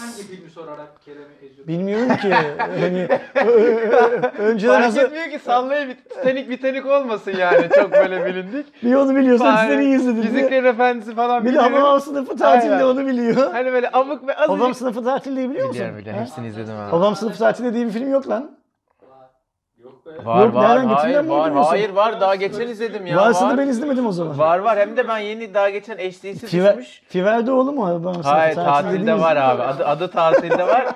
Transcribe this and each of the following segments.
Hangi filmi sorarak Kerem'i eziyor? Bilmiyorum ki. hani önceden Fark nasıl etmiyor ki sallayıp Titanic Titanic olmasın yani çok böyle bilindik. bir onu biliyorsan Bari Titanic'i izledin. Yüzüklerin Efendisi falan bir de. Hababam sınıfı tatilde Aynen. onu biliyor. Hani böyle amık ve azıcık. Hababam sınıfı tatilde biliyor musun? Biliyorum biliyorum hepsini izledim abi. Hababam sınıfı tatilde diye bir film yok lan. Yok be. Var Yok, var hayır var hayır var daha geçen izledim ya. Varsa var. da ben izlemedim o zaman. Var var hem de ben yeni daha geçen HD'si Fiver, düşmüş. Fiver'de oğlu mu sınıfı Hayır tatilde var abi. Adı, adı tatilde var.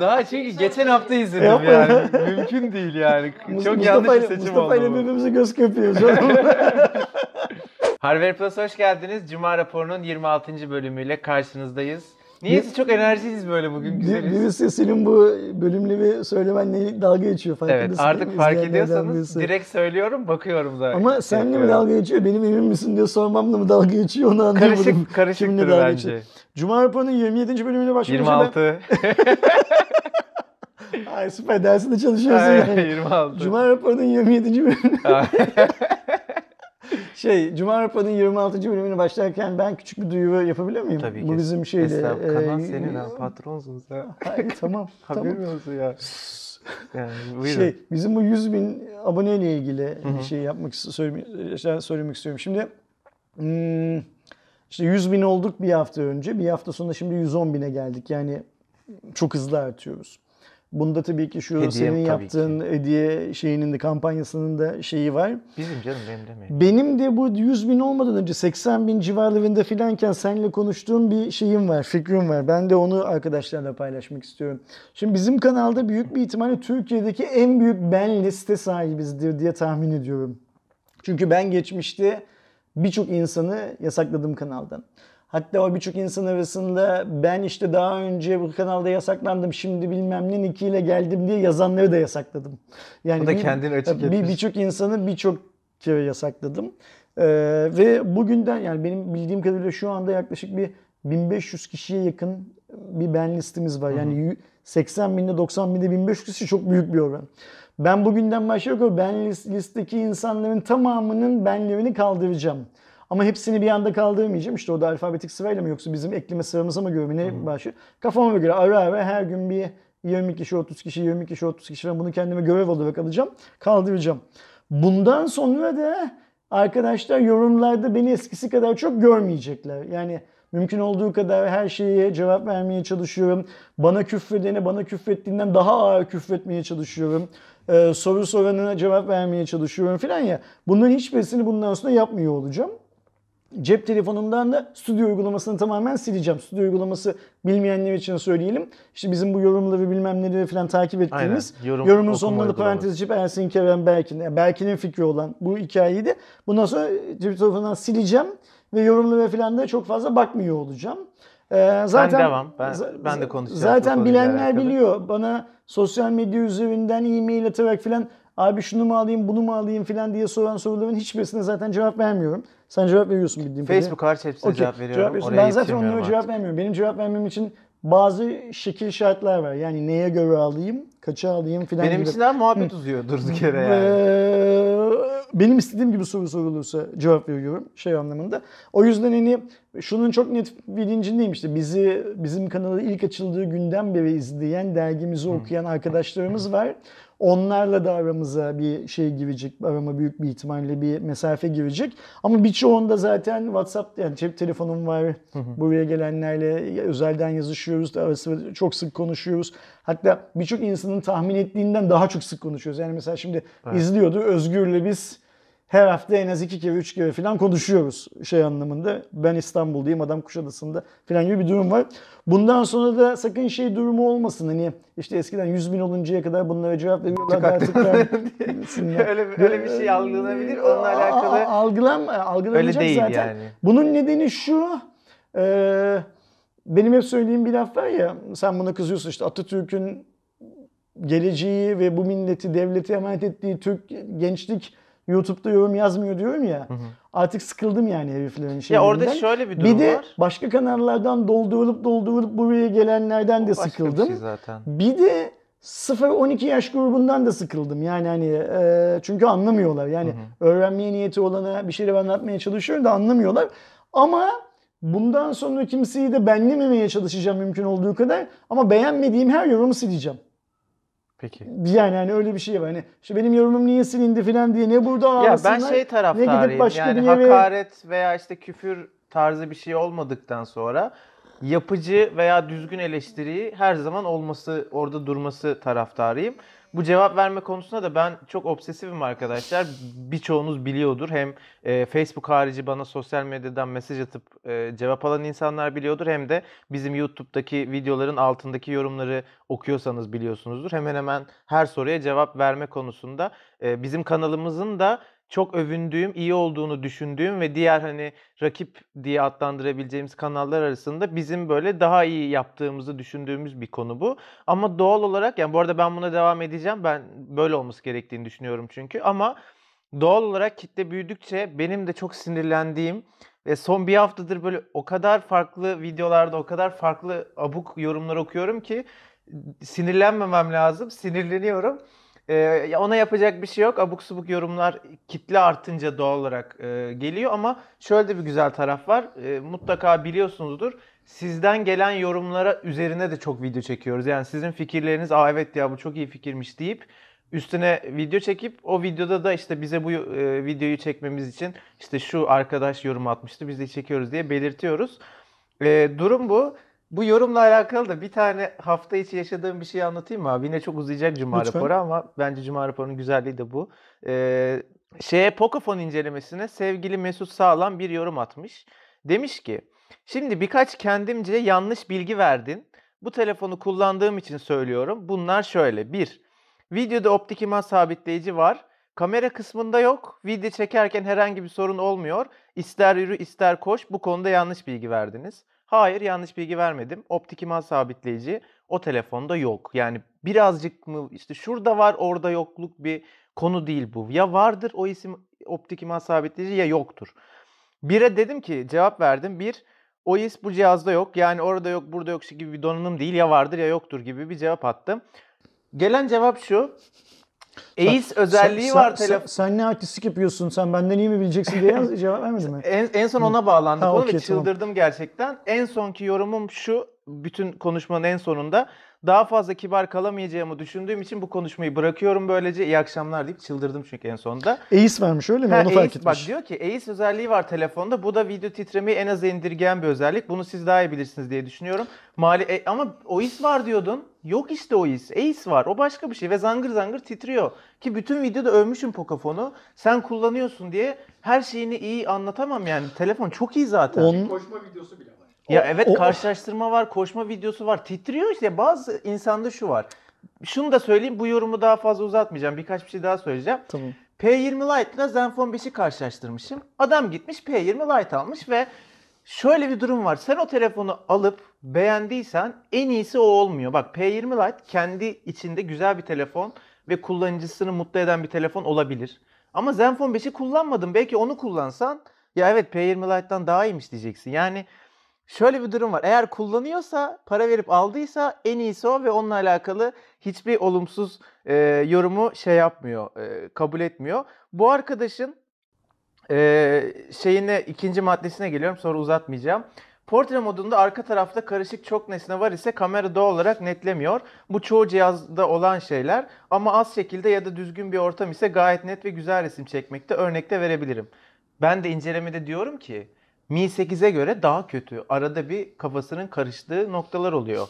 Daha çünkü geçen hafta izledim yani. Mümkün değil yani. Çok Mustafa yanlış bir ile- seçim Mustafa ile oldu. bu. birbirimize göz kırpıyoruz. Harvard Plus'a hoş geldiniz. Cuma raporunun 26. bölümüyle karşınızdayız. Niyeyse çok enerjiyiz böyle bugün güzeliz. Birisi senin bu bölümleri söylemenle dalga geçiyor. Evet farkındasın artık fark ediyorsanız direkt söylüyorum bakıyorum zaten. Ama seninle mi dalga geçiyor, benim emin misin diye sormamla mı dalga geçiyor onu anlayamadım. Karışık, karışıktır bence. geçiyor. Cuma raporunun 27. bölümüne başlayınca 26. ben... Ay süper dersinde çalışıyorsun Aynen, yani. 26. Cuma raporunun 27. bölümüne... şey, Cuma raporunun 26. bölümüne başlarken ben küçük bir duyuru yapabilir miyim? Tabii ki. Bu bizim. Estağfurullah, kanal e, senin ha patronsun sen. Ay, tamam, tamam. Haberin olsun ya. Yani buyurun. Şey, bizim bu 100 bin aboneyle ilgili bir şey yapmak söylemek, söylemek istiyorum. Şimdi hmm, işte 100 bin olduk bir hafta önce. Bir hafta sonra şimdi 110 bine geldik. Yani çok hızlı artıyoruz. Bunda tabii ki şu Hediye senin yaptığın hediye şeyinin de kampanyasının da şeyi var. Bizim canım benim demeyin. Benim de bu 100 bin olmadan önce 80 bin civarlarında filanken seninle konuştuğum bir şeyim var, fikrim var. Ben de onu arkadaşlarla paylaşmak istiyorum. Şimdi bizim kanalda büyük bir ihtimalle Türkiye'deki en büyük ben liste sahibizdir diye tahmin ediyorum. Çünkü ben geçmişte birçok insanı yasakladım kanaldan. Hatta o birçok insan arasında ben işte daha önce bu kanalda yasaklandım şimdi bilmem ne nickiyle geldim diye yazanları da yasakladım. Yani O da bir- kendini açık bir-. Birçok insanı birçok kere yasakladım. Ee, ve bugünden yani benim bildiğim kadarıyla şu anda yaklaşık bir 1500 kişiye yakın bir ben listemiz var. Yani yü- 80 binde 90 binde 1500 kişi çok büyük bir oran. Ben bugünden başlayarak o ben list- insanların tamamının benlerini kaldıracağım. Ama hepsini bir anda kaldırmayacağım. İşte o da alfabetik sırayla mı yoksa bizim ekleme sıramıza mı göre mi ne başlıyor? Kafama göre ara ara her gün bir 20 kişi, 30 kişi, 20 kişi, 30 kişi falan bunu kendime görev olarak alacağım. Kaldıracağım. Bundan sonra da arkadaşlar yorumlarda beni eskisi kadar çok görmeyecekler. Yani mümkün olduğu kadar her şeye cevap vermeye çalışıyorum. Bana küfredene bana küfrettiğinden daha ağır küfretmeye çalışıyorum. Ee, soru soranına cevap vermeye çalışıyorum filan ya. Bunların hiçbirisini bundan sonra yapmıyor olacağım. Cep telefonumdan da stüdyo uygulamasını tamamen sileceğim. Stüdyo uygulaması bilmeyenler için söyleyelim. İşte bizim bu yorumları bilmem neleri falan takip ettiğimiz Aynen, yorum yorumun sonuna da parantez açıp Ersin Kerem Berkin, yani Berkin'in fikri olan bu hikayeyi de bundan sonra cep telefonundan sileceğim ve yorumlara falan da çok fazla bakmıyor olacağım. Ee, zaten devam. Ben- ben de konuşacağım Zaten bilenler alakalı. biliyor. Bana sosyal medya üzerinden e-mail atarak falan abi şunu mu alayım bunu mu alayım falan diye soran soruların hiçbirisine zaten cevap vermiyorum. Sen cevap veriyorsun bildiğim kadarıyla. Facebook hariç hepsine Okey, cevap veriyorum. veriyorsun. Oraya ben zaten onlara cevap vermiyorum. Benim cevap vermem için bazı şekil şartlar var. Yani neye göre alayım, kaça alayım filan Benim gibi. için daha muhabbet uzuyor durduk yere yani. Ee, benim istediğim gibi soru sorulursa cevap veriyorum şey anlamında. O yüzden hani şunun çok net bilincindeyim işte bizi bizim kanalı ilk açıldığı günden beri izleyen, dergimizi okuyan arkadaşlarımız var. Onlarla da aramıza bir şey girecek, arama büyük bir ihtimalle bir mesafe girecek. Ama birçoğunda zaten WhatsApp yani cep telefonum var. Buraya gelenlerle özelden yazışıyoruz. Ara sıra çok sık konuşuyoruz. Hatta birçok insanın tahmin ettiğinden daha çok sık konuşuyoruz. Yani mesela şimdi izliyordu Özgür'le biz her hafta en az iki kere, üç kere falan konuşuyoruz şey anlamında. Ben İstanbul'dayım, adam Kuşadası'nda falan gibi bir durum var. Bundan sonra da sakın şey durumu olmasın. Hani işte eskiden 100 bin oluncaya kadar bunlara cevap veriyorlar. artık versinler. öyle, öyle bir şey algılanabilir. Onunla alakalı algılan, algılanacak öyle değil zaten. yani. Bunun nedeni şu. e, benim hep söylediğim bir laf var ya. Sen buna kızıyorsun işte Atatürk'ün geleceği ve bu milleti devlete emanet ettiği Türk gençlik YouTube'da yorum yazmıyor diyorum ya. Artık sıkıldım yani heriflerin şeylerinden. Ya orada şöyle bir durum Bir de var. başka kanallardan doldurup doldurup buraya gelenlerden de Başka bir sıkıldım. şey zaten. Bir de 0-12 yaş grubundan da sıkıldım. Yani hani e, çünkü anlamıyorlar. Yani öğrenmeye niyeti olana bir şeyler anlatmaya çalışıyorum da anlamıyorlar. Ama Bundan sonra kimseyi de benlememeye çalışacağım mümkün olduğu kadar. Ama beğenmediğim her yorumu sileceğim. Peki. Yani hani öyle bir şey var. Hani işte benim yorumum niye silindi falan diye ne burada Ya ağlasınlar. ben şey taraftarıyım. başka yani bir yere- hakaret veya işte küfür tarzı bir şey olmadıktan sonra yapıcı veya düzgün eleştiriyi her zaman olması, orada durması taraftarıyım. Bu cevap verme konusunda da ben çok obsesifim arkadaşlar. Birçoğunuz biliyordur. Hem e, Facebook harici bana sosyal medyadan mesaj atıp e, cevap alan insanlar biliyordur. Hem de bizim YouTube'daki videoların altındaki yorumları okuyorsanız biliyorsunuzdur. Hemen hemen her soruya cevap verme konusunda e, bizim kanalımızın da çok övündüğüm, iyi olduğunu düşündüğüm ve diğer hani rakip diye adlandırabileceğimiz kanallar arasında bizim böyle daha iyi yaptığımızı düşündüğümüz bir konu bu. Ama doğal olarak yani bu arada ben buna devam edeceğim. Ben böyle olması gerektiğini düşünüyorum çünkü ama doğal olarak kitle büyüdükçe benim de çok sinirlendiğim ve son bir haftadır böyle o kadar farklı videolarda o kadar farklı abuk yorumlar okuyorum ki sinirlenmemem lazım. Sinirleniyorum. Ee, ona yapacak bir şey yok. Abuk subuk yorumlar kitle artınca doğal olarak e, geliyor ama şöyle de bir güzel taraf var. E, mutlaka biliyorsunuzdur. Sizden gelen yorumlara üzerine de çok video çekiyoruz. Yani sizin fikirleriniz, "Aa evet ya bu çok iyi fikirmiş." deyip üstüne video çekip o videoda da işte bize bu e, videoyu çekmemiz için işte şu arkadaş yorum atmıştı biz de çekiyoruz diye belirtiyoruz. E, durum bu. Bu yorumla alakalı da bir tane hafta içi yaşadığım bir şey anlatayım mı abi? Yine çok uzayacak Cuma Lütfen. raporu ama bence Cuma raporunun güzelliği de bu. Ee, şeye Pocophone incelemesine sevgili Mesut Sağlam bir yorum atmış. Demiş ki, şimdi birkaç kendimce yanlış bilgi verdin. Bu telefonu kullandığım için söylüyorum. Bunlar şöyle. Bir, videoda optik imaj sabitleyici var. Kamera kısmında yok. Video çekerken herhangi bir sorun olmuyor. İster yürü ister koş. Bu konuda yanlış bilgi verdiniz. Hayır yanlış bilgi vermedim. Optik imaj sabitleyici o telefonda yok. Yani birazcık mı işte şurada var orada yokluk bir konu değil bu. Ya vardır o isim optik imaj sabitleyici ya yoktur. Bire dedim ki cevap verdim. Bir OIS bu cihazda yok. Yani orada yok burada yok gibi bir donanım değil. Ya vardır ya yoktur gibi bir cevap attım. Gelen cevap şu. EIS özelliği Sen- var sen, telefon. sen, ne artistlik yapıyorsun sen benden iyi mi bileceksin diye cevap vermedin mi? En, en son ona bağlandık Ha, okey, ve tamam. çıldırdım gerçekten. En sonki yorumum şu, bütün konuşmanın en sonunda. Daha fazla kibar kalamayacağımı düşündüğüm için bu konuşmayı bırakıyorum böylece. İyi akşamlar deyip çıldırdım çünkü en sonunda. Eis vermiş öyle mi? Ha, Onu fark EIS, bak etmiş. diyor ki EIS özelliği var telefonda. Bu da video titremeyi en aza indirgeyen bir özellik. Bunu siz daha iyi bilirsiniz diye düşünüyorum. Mali e, ama OIS var diyordun. Yok işte OIS. EIS var. O başka bir şey ve zangır zangır titriyor. Ki bütün videoda övmüşüm Pocofone'u. Sen kullanıyorsun diye her şeyini iyi anlatamam yani. Telefon çok iyi zaten. On- Koşma videosu bile var. Ya O- evet o- karşılaştırma var, koşma videosu var. Titriyor işte. Bazı insanda şu var. Şunu da söyleyeyim. Bu yorumu daha fazla uzatmayacağım. Birkaç bir şey daha söyleyeceğim. Tamam. P20 Lite ile Zenfone 5'i karşılaştırmışım. Adam gitmiş P20 Lite almış ve şöyle bir durum var. Sen o telefonu alıp beğendiysen en iyisi o olmuyor. Bak P20 Lite kendi içinde güzel bir telefon ve kullanıcısını mutlu eden bir telefon olabilir. Ama Zenfone 5'i kullanmadın. Belki onu kullansan ya evet P20 Lite'dan daha iyiymiş diyeceksin. Yani şöyle bir durum var. Eğer kullanıyorsa, para verip aldıysa en iyisi o ve onunla alakalı hiçbir olumsuz e, yorumu şey yapmıyor, e, kabul etmiyor. Bu arkadaşın e, şeyine ikinci maddesine geliyorum sonra uzatmayacağım. Portre modunda arka tarafta karışık çok nesne var ise kamera doğal olarak netlemiyor. Bu çoğu cihazda olan şeyler ama az şekilde ya da düzgün bir ortam ise gayet net ve güzel resim çekmekte örnekte verebilirim. Ben de incelemede diyorum ki Mi 8'e göre daha kötü. Arada bir kafasının karıştığı noktalar oluyor.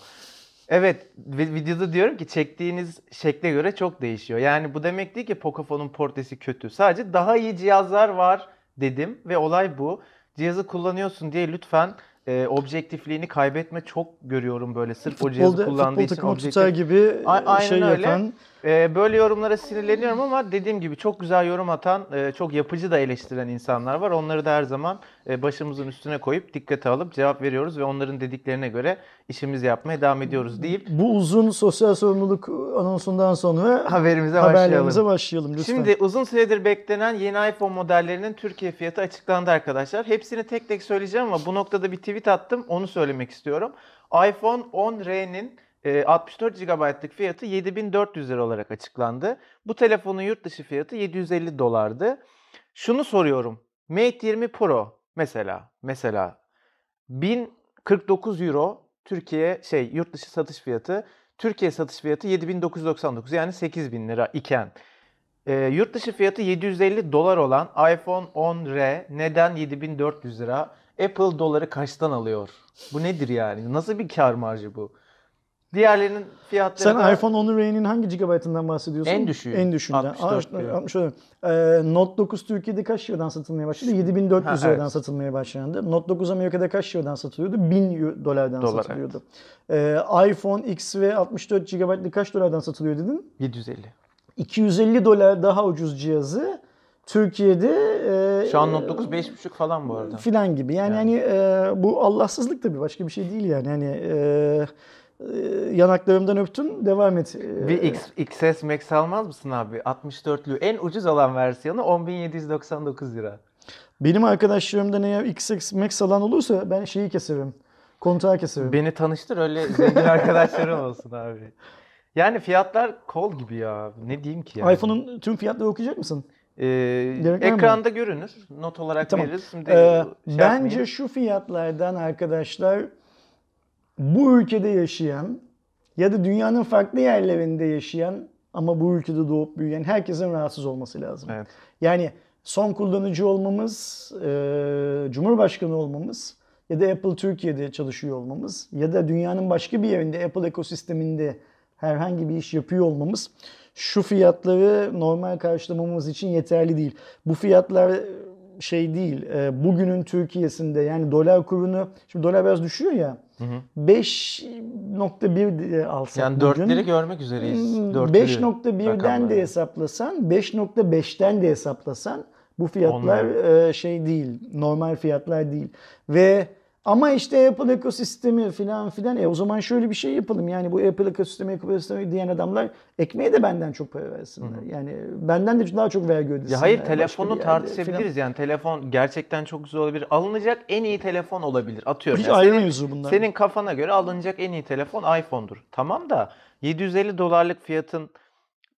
Evet, vi- videoda diyorum ki çektiğiniz şekle göre çok değişiyor. Yani bu demek değil ki Pocofone'un portresi kötü. Sadece daha iyi cihazlar var dedim ve olay bu. Cihazı kullanıyorsun diye lütfen e, objektifliğini kaybetme. Çok görüyorum böyle sırf o cihazı Futbolda, kullandığı futbol için objektif. gibi A- aynen şey öyle. yapan. Ee, böyle yorumlara sinirleniyorum ama dediğim gibi çok güzel yorum atan, e, çok yapıcı da eleştiren insanlar var. Onları da her zaman e, başımızın üstüne koyup dikkate alıp cevap veriyoruz ve onların dediklerine göre işimizi yapmaya devam ediyoruz deyip Bu uzun sosyal sorumluluk anonsundan sonra haberimize haberlerimize başlayalım. başlayalım lütfen. Şimdi uzun süredir beklenen yeni iPhone modellerinin Türkiye fiyatı açıklandı arkadaşlar. Hepsini tek tek söyleyeceğim ama bu noktada bir tweet attım. Onu söylemek istiyorum. iPhone 10R'nin e, 64 GB'lık fiyatı 7400 lira olarak açıklandı. Bu telefonun yurt dışı fiyatı 750 dolardı. Şunu soruyorum. Mate 20 Pro mesela, mesela 1049 euro Türkiye şey yurt dışı satış fiyatı. Türkiye satış fiyatı 7999 yani 8000 lira iken e, yurt dışı fiyatı 750 dolar olan iPhone 10R neden 7400 lira? Apple doları kaçtan alıyor? Bu nedir yani? Nasıl bir kar marjı bu? Diğerlerinin fiyatları Sen da- iPhone 10 R'nin hangi gigabaytından bahsediyorsun? En düşüğü. En düşüğünden. 64 Aa, diyor. 64. Ee, Note 9 Türkiye'de kaç liradan satılmaya başladı? 7400 Ha, liradan evet. satılmaya başlandı. Note 9 Amerika'da kaç liradan satılıyordu? 1000 euro- dolardan Dolar, satılıyordu. Ee, iPhone X ve 64 GB'lık kaç dolardan satılıyor dedin? 750. 250 dolar daha ucuz cihazı Türkiye'de e, Şu an Note 9 5.5 falan bu arada. filan gibi. Yani, Yani. hani e, bu Allahsızlık tabii başka bir şey değil yani. Hani e, yanaklarımdan öptün devam et. Bir X, XS Max almaz mısın abi? 64'lü en ucuz olan versiyonu 10.799 lira. Benim arkadaşlarımdan eğer XX Max alan olursa ben şeyi keserim. Kontağı keserim. Beni tanıştır öyle zengin arkadaşlarım olsun abi. Yani fiyatlar kol gibi ya. Ne diyeyim ki yani? iPhone'un tüm fiyatları okuyacak mısın? Ee, Gerek var mı? ekranda görünür. Not olarak Tamam. veririz. Şimdi Ee, şey bence yapmayayım. şu fiyatlardan arkadaşlar bu ülkede yaşayan ya da dünyanın farklı yerlerinde yaşayan ama bu ülkede doğup büyüyen herkesin rahatsız olması lazım. Evet. Yani son kullanıcı olmamız, e, Cumhurbaşkanı olmamız ya da Apple Türkiye'de çalışıyor olmamız ya da dünyanın başka bir yerinde Apple ekosisteminde herhangi bir iş yapıyor olmamız şu fiyatları normal karşılamamız için yeterli değil. Bu fiyatlar şey değil. e, Bugünün Türkiye'sinde yani dolar kurunu şimdi dolar biraz düşüyor ya. 5.1 diye alsak Yani bugün. dörtleri görmek üzereyiz. Hmm, Dörtlü 5.1'den rakamlar. de hesaplasan, 5.5'ten de hesaplasan bu fiyatlar e, şey değil, normal fiyatlar değil. Ve ama işte Apple ekosistemi filan filan e o zaman şöyle bir şey yapalım. Yani bu Apple ekosistemi, ekosistemi diyen adamlar ekmeğe de benden çok para versinler. Yani benden de daha çok vergi ödesinler. Ya hayır telefonu tartışabiliriz yani telefon gerçekten çok güzel olabilir. Alınacak en iyi telefon olabilir. Atıyorum. Hiç Yani ayrı mevzu bunlar. senin kafana göre alınacak en iyi telefon iPhone'dur. Tamam da 750 dolarlık fiyatın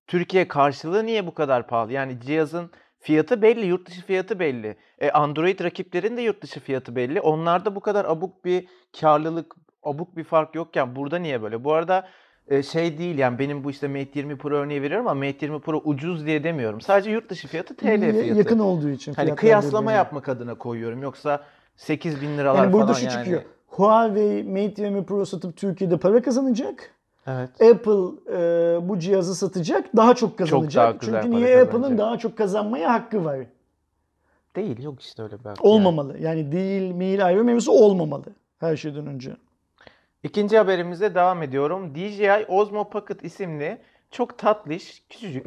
Türkiye karşılığı niye bu kadar pahalı? Yani cihazın fiyatı belli, yurt dışı fiyatı belli. E, Android rakiplerin de yurt dışı fiyatı belli. Onlarda bu kadar abuk bir karlılık, abuk bir fark yokken burada niye böyle? Bu arada e, şey değil yani benim bu işte Mate 20 Pro örneği veriyorum ama Mate 20 Pro ucuz diye demiyorum. Sadece yurt dışı fiyatı TL Ya- fiyatı. Yakın olduğu için. Hani kıyaslama yapmak adına koyuyorum. Yoksa 8 bin liralar Yani burada falan şu yani. çıkıyor. Huawei Mate 20 Pro satıp Türkiye'de para kazanacak. Evet. Apple e, bu cihazı satacak, daha çok kazanacak. daha güzel Çünkü niye Apple'ın daha çok kazanmaya hakkı var. Değil yok işte öyle bir hak Olmamalı. Yani değil, mail ayrı mevzusu olmamalı her şeyden önce. İkinci haberimize devam ediyorum. DJI Osmo Pocket isimli çok tatlış, küçücük,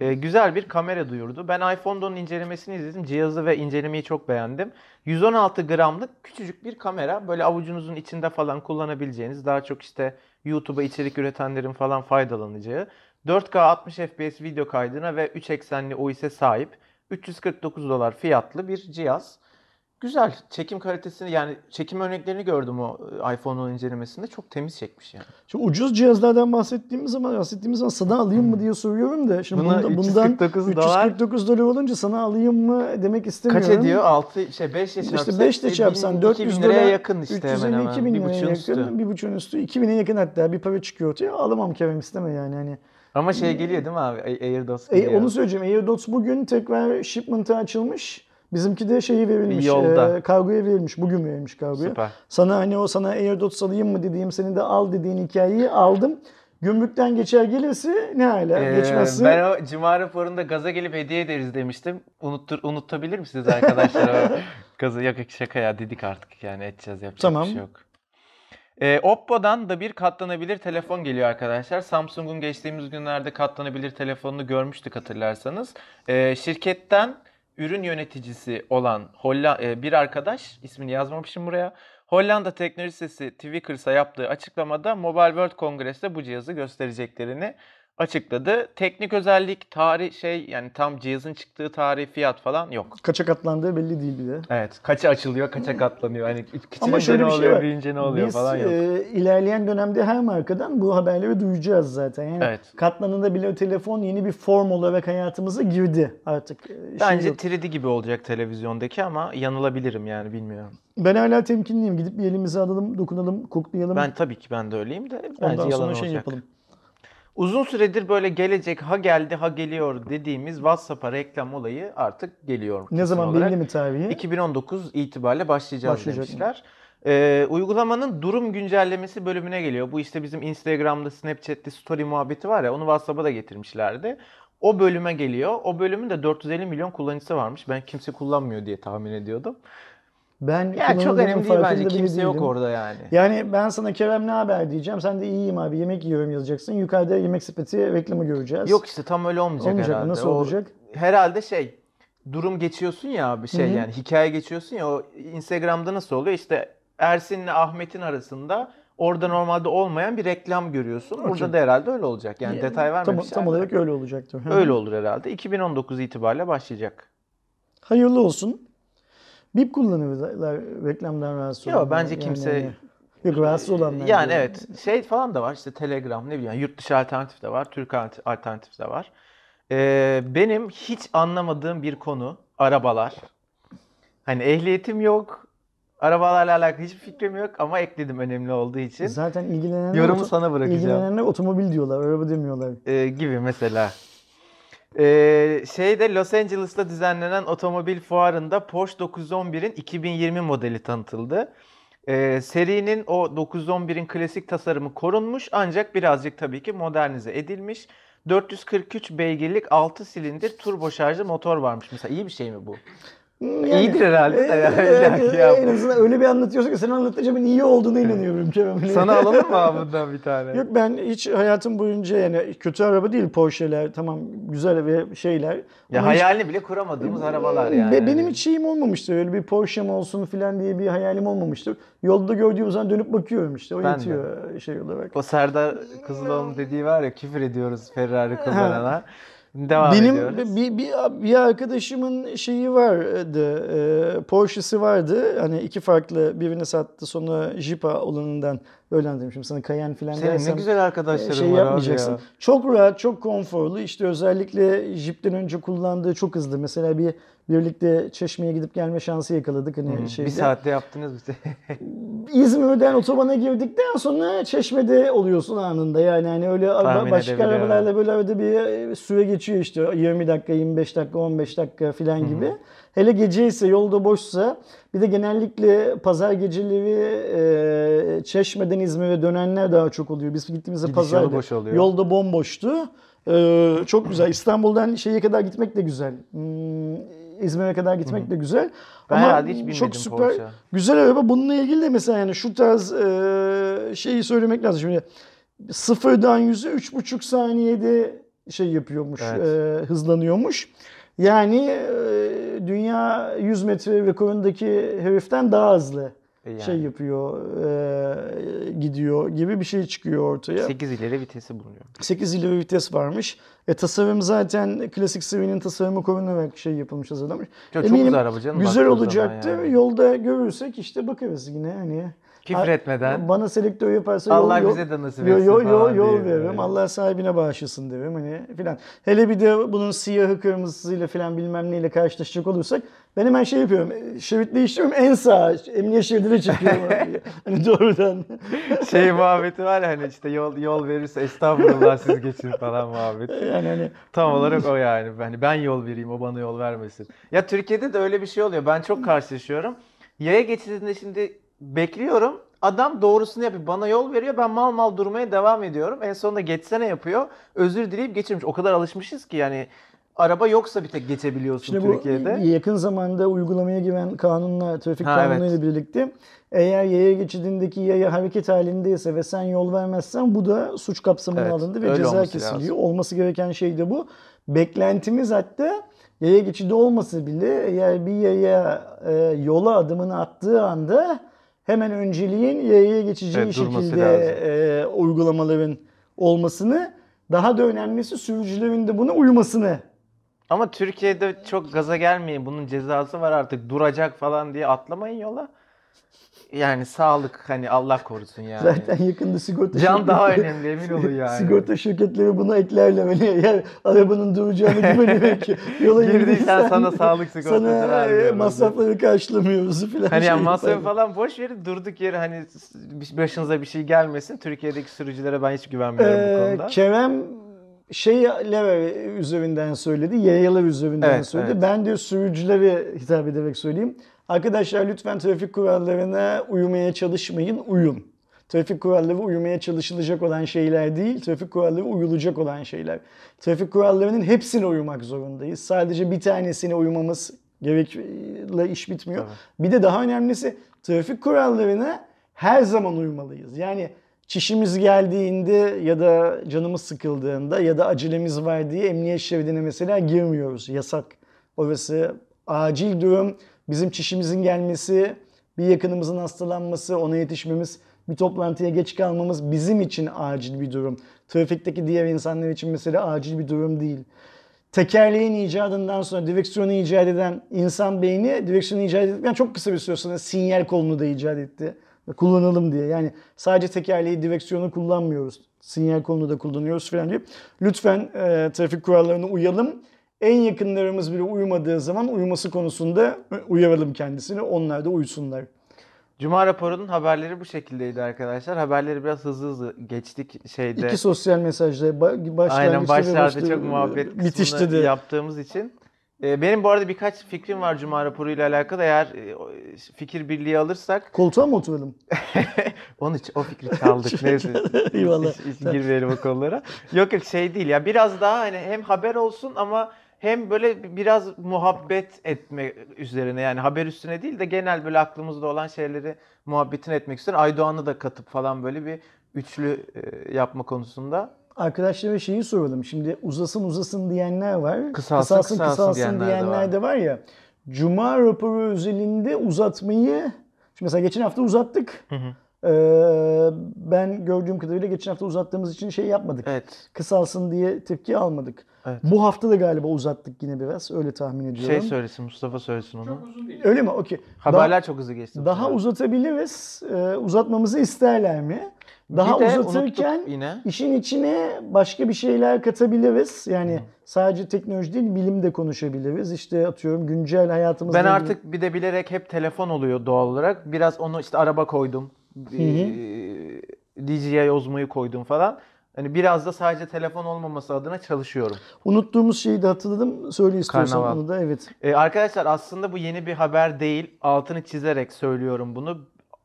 e, güzel bir kamera duyurdu. Ben iPhone'da onun incelemesini izledim. Cihazı ve incelemeyi çok beğendim. 116 gramlık küçücük bir kamera. Böyle avucunuzun içinde falan kullanabileceğiniz, daha çok işte YouTube'a içerik üretenlerin falan faydalanacağı. 4K 60 FPS video kaydına ve 3 eksenli OIS'e sahip 349 dolar fiyatlı bir cihaz. Güzel. Çekim kalitesini yani çekim örneklerini gördüm o e, iPhone'un incelemesinde. Çok temiz çekmiş yani. Şimdi ucuz cihazlardan bahsettiğimiz zaman bahsettiğimiz zaman sana alayım mı diye soruyorum da şimdi Buna bunda, bundan 349 dolar. 349 dolar olunca sana alayım mı demek istemiyorum. Kaç ediyor? 6 şey 5 ile çarpsak. İşte 5 ile e, çarpsan bin- 400 2000 dolar liraya yakın işte 350 hemen hemen. 2000 Bir liraya yakın, üstü. bir buçuğun üstü. 2000'e yakın hatta bir para çıkıyor ortaya. Alamam Kerem isteme yani. Hani Ama şey geliyor değil mi abi? AirDots E, geliyor. onu söyleyeceğim. AirDots bugün tekrar shipment'a açılmış. Bizimki de şeyi verilmiş. Yolda. E, kargoya verilmiş. Bugün verilmiş kargoya. Süper. Sana hani o sana AirDots alayım mı dediğim seni de al dediğin hikayeyi aldım. Gümrükten geçer gelirse ne hala Ee, geçmezse. ben o Cuma raporunda gaza gelip hediye ederiz demiştim. Unuttur, unutabilir misiniz arkadaşlar? o gazı yok şaka ya dedik artık yani edeceğiz yapacak Tamam. bir şey yok. Ee, Oppo'dan da bir katlanabilir telefon geliyor arkadaşlar. Samsung'un geçtiğimiz günlerde katlanabilir telefonunu görmüştük hatırlarsanız. Ee, şirketten ürün yöneticisi olan Holla e, bir arkadaş ismini yazmamışım buraya. Hollanda teknoloji sitesi Twickers'a yaptığı açıklamada Mobile World Congress'te bu cihazı göstereceklerini açıkladı. Teknik özellik, tarih şey yani tam cihazın çıktığı tarih, fiyat falan yok. Kaça katlandığı belli değil bile. Evet. Kaça açılıyor, kaça katlanıyor. Hani Ama şöyle ne bir şey oluyor, var. büyüyünce ne oluyor Biz falan yok. e, ilerleyen dönemde her markadan bu haberleri duyacağız zaten. Yani Evet. katlanında bile telefon yeni bir form olarak hayatımıza girdi artık. E, şey Bence yok. 3D gibi olacak televizyondaki ama yanılabilirim yani bilmiyorum. ben hala temkinliyim. Gidip bir elimize alalım, dokunalım, koklayalım. Ben tabii ki ben de öyleyim de bence Ondan yalan sonra olacak. şey yapalım. Uzun süredir böyle gelecek ha geldi ha geliyor dediğimiz WhatsApp'a reklam olayı artık geliyor. Ne zaman olarak. belli mi tarihi? 2019 itibariyle başlayacağız Başlayacak. demişler. Ee, uygulamanın durum güncellemesi bölümüne geliyor. Bu işte bizim Instagram'da, Snapchat'te story muhabbeti var ya onu WhatsApp'a da getirmişlerdi. O bölüme geliyor. O bölümün de 450 milyon kullanıcısı varmış. Ben kimse kullanmıyor diye tahmin ediyordum. Ben Yani çok önemli değil bence. Kimse yok değilim. orada yani. Yani ben sana Kerem ne haber diyeceğim. Sen de iyiyim abi yemek yiyorum yazacaksın. Yukarıda yemek sepeti reklamı göreceğiz. Yok işte tam öyle olmayacak, Olmayacak herhalde. Nasıl O- olacak? Herhalde şey durum geçiyorsun ya abi şey Hı hı. yani hikaye geçiyorsun ya o Instagram'da nasıl oluyor işte Ersin'le Ahmet'in arasında orada normalde olmayan bir reklam görüyorsun. Burada da herhalde öyle olacak. Yani detay tam, vermemişler. tam de. olarak öyle olacaktır. Öyle olur herhalde. 2019 itibariyle başlayacak. Hayırlı olsun. Bip kullanırlar reklamdan rahatsız Yok, olanlar. bence kimse- Yok rahatsız olanlar. Yani diyor. evet şey falan da var işte Telegram ne bileyim yani yurt dışı alternatif de var Türk alter- alternatif de var. Ee, benim hiç anlamadığım bir konu arabalar. Hani ehliyetim yok. Arabalarla alakalı hiçbir fikrim yok ama ekledim önemli olduğu için. Zaten ilgilenenler, Yorumu sana bırakacağım. ilgilenenler otomobil diyorlar, araba demiyorlar. Ee, gibi mesela. Ee, şeyde Los Angeles'ta düzenlenen otomobil fuarında Porsche 911'in 2020 modeli tanıtıldı. Ee, serinin o 911'in klasik tasarımı korunmuş ancak birazcık tabii ki modernize edilmiş. 443 beygirlik 6 silindir turbo şarjlı motor varmış. Mesela iyi bir şey mi bu? Hmm, İyidir herhalde de ya, Ee, illaki ya. en azından öyle bir anlatıyorsun ki sen anlatınca ben iyi olduğuna inanıyorum Kerem. Sana alalım mı bundan bir tane? Yok ben hiç hayatım boyunca yani kötü araba değil Porsche'ler tamam güzel ve şeyler. Ya Ama hiç- hayalini bile kuramadığımız arabalar yani. Be- benim hiç şeyim olmamıştır. Öyle bir Porsche'm olsun falan diye bir hayalim olmamıştır. Yolda gördüğüm zaman dönüp bakıyorum işte. O Ben de. yetiyor şey olarak. O Serdar Kızıloğlu'nun dediği var ya küfür ediyoruz Ferrari kullanana. Devam Benim ediyoruz. bir, bir, bir arkadaşımın şeyi vardı, e, Porsche'si vardı. Hani iki farklı birini sattı sonra Jeep'a olanından anlatayım. Şimdi sana Cayenne falan Senin ne güzel arkadaşların şey var yapmayacaksın. ya. Çok rahat, çok konforlu. İşte özellikle Jeep'ten önce kullandığı çok hızlı. Mesela bir birlikte Çeşme'ye gidip gelme şansı yakaladık. Hani Hmm, şeyde. bir saatte yaptınız bir şey. İzmir'den otobana girdikten sonra Çeşme'de oluyorsun anında. Yani hani öyle Tahmin başka arabalarla böyle arada bir e, süre geçiyor işte 20 dakika, 25 dakika, 15 dakika falan gibi. Hele gece ise yolda boşsa bir de genellikle pazar geceleri e, Çeşme'den İzmir'e dönenler daha çok oluyor. Biz gittiğimizde Gidiş yolu pazarda boş oluyor. yolda bomboştu. E, çok güzel. İstanbul'dan şeye kadar gitmek de güzel. Hmm, İzmir'e kadar gitmek de güzel. Ben Ama herhalde hiç bilmedim çok süper. Porsche. Güzel araba. Bununla ilgili de mesela yani şu tarz e, şeyi söylemek lazım. Şimdi sıfırdan yüzü üç buçuk saniyede şey yapıyormuş, Evet. e, hızlanıyormuş. Yani e, dünya 100 metre rekorundaki heriften daha hızlı yani. şey yapıyor, e, gidiyor gibi bir şey çıkıyor ortaya. 8 ileri vitesi bulunuyor. 8 ileri vites varmış. E, tasarım zaten klasik serinin tasarımı korunarak şey yapılmış, hazırlanmış. Çok, çok Eminim güzel araba canım. Güzel olacaktır. yani. Yolda görürsek işte bakarız yine hani. Küfür etmeden. Bana selektör yaparsa yol, Allah yol, bize de nasip yol, etsin yol, yol, yol böyle. Allah sahibine bağışlasın derim hani filan. Hele bir de bunun siyahı kırmızısıyla filan bilmem neyle karşılaşacak olursak ben hemen şey yapıyorum. e, Şerit değiştiriyorum en sağa emniyet şeridine çekiyorum. hani doğrudan. şey muhabbeti var ya hani işte yol yol verirse estağfurullah siz geçin falan muhabbeti. yani hani Tam olarak o yani. Hani ben yol vereyim o bana yol vermesin. Ya Türkiye'de de öyle bir şey oluyor. Ben çok karşılaşıyorum. Yaya geçidinde şimdi bekliyorum. Adam doğrusunu yapıyor. Bana yol veriyor. Ben mal mal durmaya devam ediyorum. En sonunda geçsene yapıyor. Özür dileyip geçirmiş. O kadar alışmışız ki yani araba yoksa bir tek geçebiliyorsun bu Türkiye'de. yakın zamanda uygulamaya giren kanunla, trafik Ha, kanunuyla evet. birlikte eğer yaya geçidindeki yaya hareket halindeyse ve sen yol vermezsen bu da suç kapsamına Evet, alındı ve ceza olması kesiliyor. lazım. Olması gereken şey de bu. Beklentimiz hatta yaya geçidi olmasa bile eğer bir yaya e, yola adımını attığı anda hemen önceliğin yayaya geçeceği Evet, şekilde lazım. e, uygulamaların olmasını Daha da önemlisi sürücülerin de buna uymasını. Ama Türkiye'de çok gaza gelmeyin. Bunun cezası var artık. Duracak falan diye atlamayın yola. Yani sağlık hani Allah korusun yani. Zaten yakında sigorta Can daha önemli emin olun yani. Sigorta şirketleri bunu eklerler. Hani yani arabanın duracağını güvenerek yola Girdiysen sana sağlık sigortası sana e, vermiyoruz. masrafları karşılamıyoruz falan. Hani yani şey masrafı yapar. falan boş verin durduk yere hani başınıza bir şey gelmesin. Türkiye'deki sürücülere ben hiç güvenmiyorum bu Ee, konuda. Kerem şeyler üzerinden söyledi, yayalar üzerinden Evet, söyledi. evet. Ben de sürücülere hitap ederek söyleyeyim. Arkadaşlar lütfen trafik kurallarına uymaya çalışmayın, uyun. Trafik kuralları uymaya çalışılacak olan şeyler değil, trafik kuralları uyulacak olan şeyler. Trafik kurallarının hepsine uymak zorundayız. Sadece bir tanesine uymamız gerekle iş bitmiyor. Tabii. Bir de daha önemlisi trafik kurallarına her zaman uymalıyız. Yani çişimiz geldiğinde ya da canımız sıkıldığında ya da acelemiz var diye emniyet şeridine mesela girmiyoruz. Yasak. Orası acil durum. Bizim çişimizin gelmesi, bir yakınımızın hastalanması, ona yetişmemiz, bir toplantıya geç kalmamız bizim için acil bir durum. Trafikteki diğer insanlar için mesela acil bir durum değil. Tekerleğin icadından sonra direksiyonu icat eden insan beyni direksiyonu icat ettikten çok kısa bir süre sonra sinyal kolunu da icat etti. Kullanalım diye. Yani sadece tekerleği direksiyonu kullanmıyoruz. Sinyal kolunu da kullanıyoruz falan diye. Lütfen e, trafik kurallarına uyalım. En yakınlarımız bile uymadığı zaman uyması konusunda uyaralım kendisini. Onlar da uysunlar. Cuma raporunun haberleri bu şekildeydi arkadaşlar. Haberleri biraz hızlı hızlı geçtik şeyde. İki sosyal mesajda ba- başlangıçta Aynen başlarda çok muhabbet kısmını de. yaptığımız için. Ee, benim bu arada birkaç fikrim var Cuma raporuyla alakalı. Eğer e, fikir birliği alırsak Koltuğa mı oturalım? İçin o fikri çaldık. Neyse. Eyvallah. Hiç, hiç girmeyelim o konulara. Yok yok şey değil ya. Biraz daha hani hem haber olsun ama hem böyle biraz muhabbet etme üzerine yani haber üstüne değil de genel böyle aklımızda olan şeyleri muhabbetin etmek üzere Aydoğan'ı da katıp falan böyle bir üçlü e, yapma konusunda. Arkadaşlara şeyi soralım. Şimdi uzasın uzasın diyenler var. Kısalsın, kısalsın diyenler de de var ya. Cuma raporu özelinde uzatmayı Şimdi mesela geçen hafta uzattık. Ee, ben gördüğüm kadarıyla geçen hafta uzattığımız için şey yapmadık. Evet. Kısalsın diye tepki almadık. Evet. Bu hafta da galiba uzattık yine biraz. Öyle tahmin ediyorum. Şey söylesin Mustafa söylesin onu. Çok uzun değil. Öyle mi? Okey. Haberler çok hızlı geçti. Daha, daha sefer. uzatabiliriz. Ee, uzatmamızı isterler mi? Daha Bir de uzatırken yine. işin içine başka bir şeyler katabiliriz. Yani sadece teknoloji değil bilim de konuşabiliriz. İşte atıyorum güncel hayatımızda. Ben artık bir de bilerek hep telefon oluyor doğal olarak. Biraz onu işte araba koydum. Ee, DJI Osmo'yu koydum falan. Hani biraz da sadece telefon olmaması adına çalışıyorum. Unuttuğumuz şeyi de hatırladım. Söyle istiyorsan Karnaval. onu da. Evet. Ee, arkadaşlar aslında bu yeni bir haber değil. Altını çizerek söylüyorum bunu.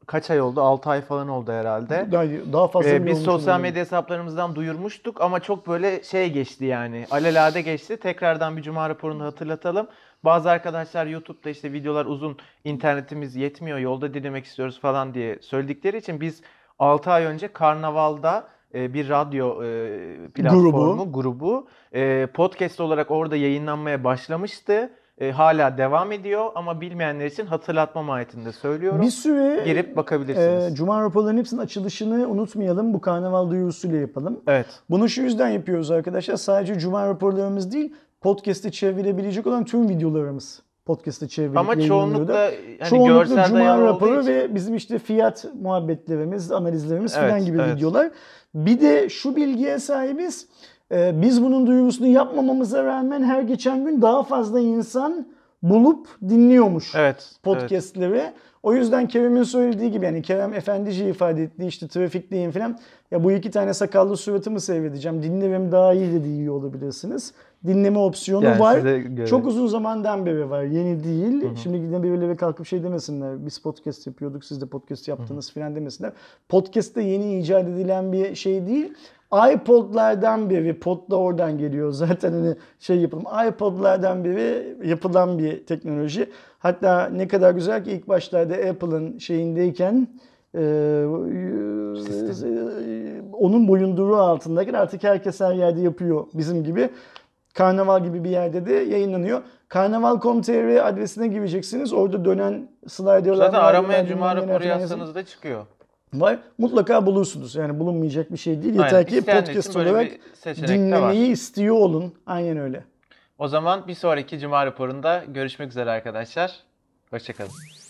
Kaç ay oldu? 6 ay falan oldu herhalde. Daha, daha fazla Ee, biz sosyal medya hesaplarımızdan duyurmuştuk ama çok böyle şey geçti yani. Alelade geçti. Tekrardan bir cuma raporunu hatırlatalım. Bazı arkadaşlar YouTube'da işte videolar uzun, internetimiz yetmiyor, yolda dinlemek istiyoruz falan diye söyledikleri için biz 6 ay önce Karnaval'da e, bir radyo e, platformu, grubu, e, podcast olarak orada yayınlanmaya başlamıştı. E, hala devam ediyor ama bilmeyenler için hatırlatma mahiyetinde söylüyorum. Bir süre Girip bakabilirsiniz. e, Cuma raporlarının hepsinin açılışını unutmayalım. Bu karnaval duyurusuyla yapalım. evet. Bunu şu yüzden yapıyoruz arkadaşlar. Sadece Cuma raporlarımız değil, podcast'te çevrilebilecek olan tüm videolarımız. Podcast'te çevrilip Ama çoğunlukla hani Çoğunlukla görsel Cuma raporu için- ve bizim işte fiyat muhabbetlerimiz, analizlerimiz Evet, falan gibi evet. videolar. Bir de şu bilgiye sahibiz. Ee, Biz bunun duyurusunu yapmamamıza rağmen her geçen gün daha fazla insan bulup dinliyormuş Evet. evet. podcastleri. O yüzden Kerem'in söylediği gibi yani Kerem Efendici ifade ettiği işte trafikteyim falan. Ya bu iki tane sakallı suratımı seyredeceğim. Dinlemem daha iyi de iyi olabilirsiniz. Dinleme opsiyonu Yani var. Çok uzun zamandan beri var. Yeni değil. Şimdi yine birileri kalkıp şey demesinler. Biz podcast yapıyorduk, siz de podcast yaptınız falan demesinler. Podcast da yeni icat edilen bir şey değil. iPod'lardan beri, pod da oradan geliyor zaten hani şey yapalım. iPod'lardan beri yapılan bir teknoloji. Hatta ne kadar güzel ki ilk başlarda Apple'ın şeyindeyken e, onun boyunduruğu altındayken artık herkes her yerde yapıyor bizim gibi. Karnaval gibi bir yerde de yayınlanıyor. Karnaval.com.tr adresine gireceksiniz. Orada dönen sliderlar Zaten aramaya cuma raporu yazsanız da çıkıyor. var. Mutlaka bulursunuz. Yani bulunmayacak bir şey değil. Yeter Aynen. ki podcast olarak dinlemeyi istiyor olun. Aynen öyle. O zaman bir sonraki Cuma raporunda görüşmek üzere arkadaşlar. Hoşçakalın.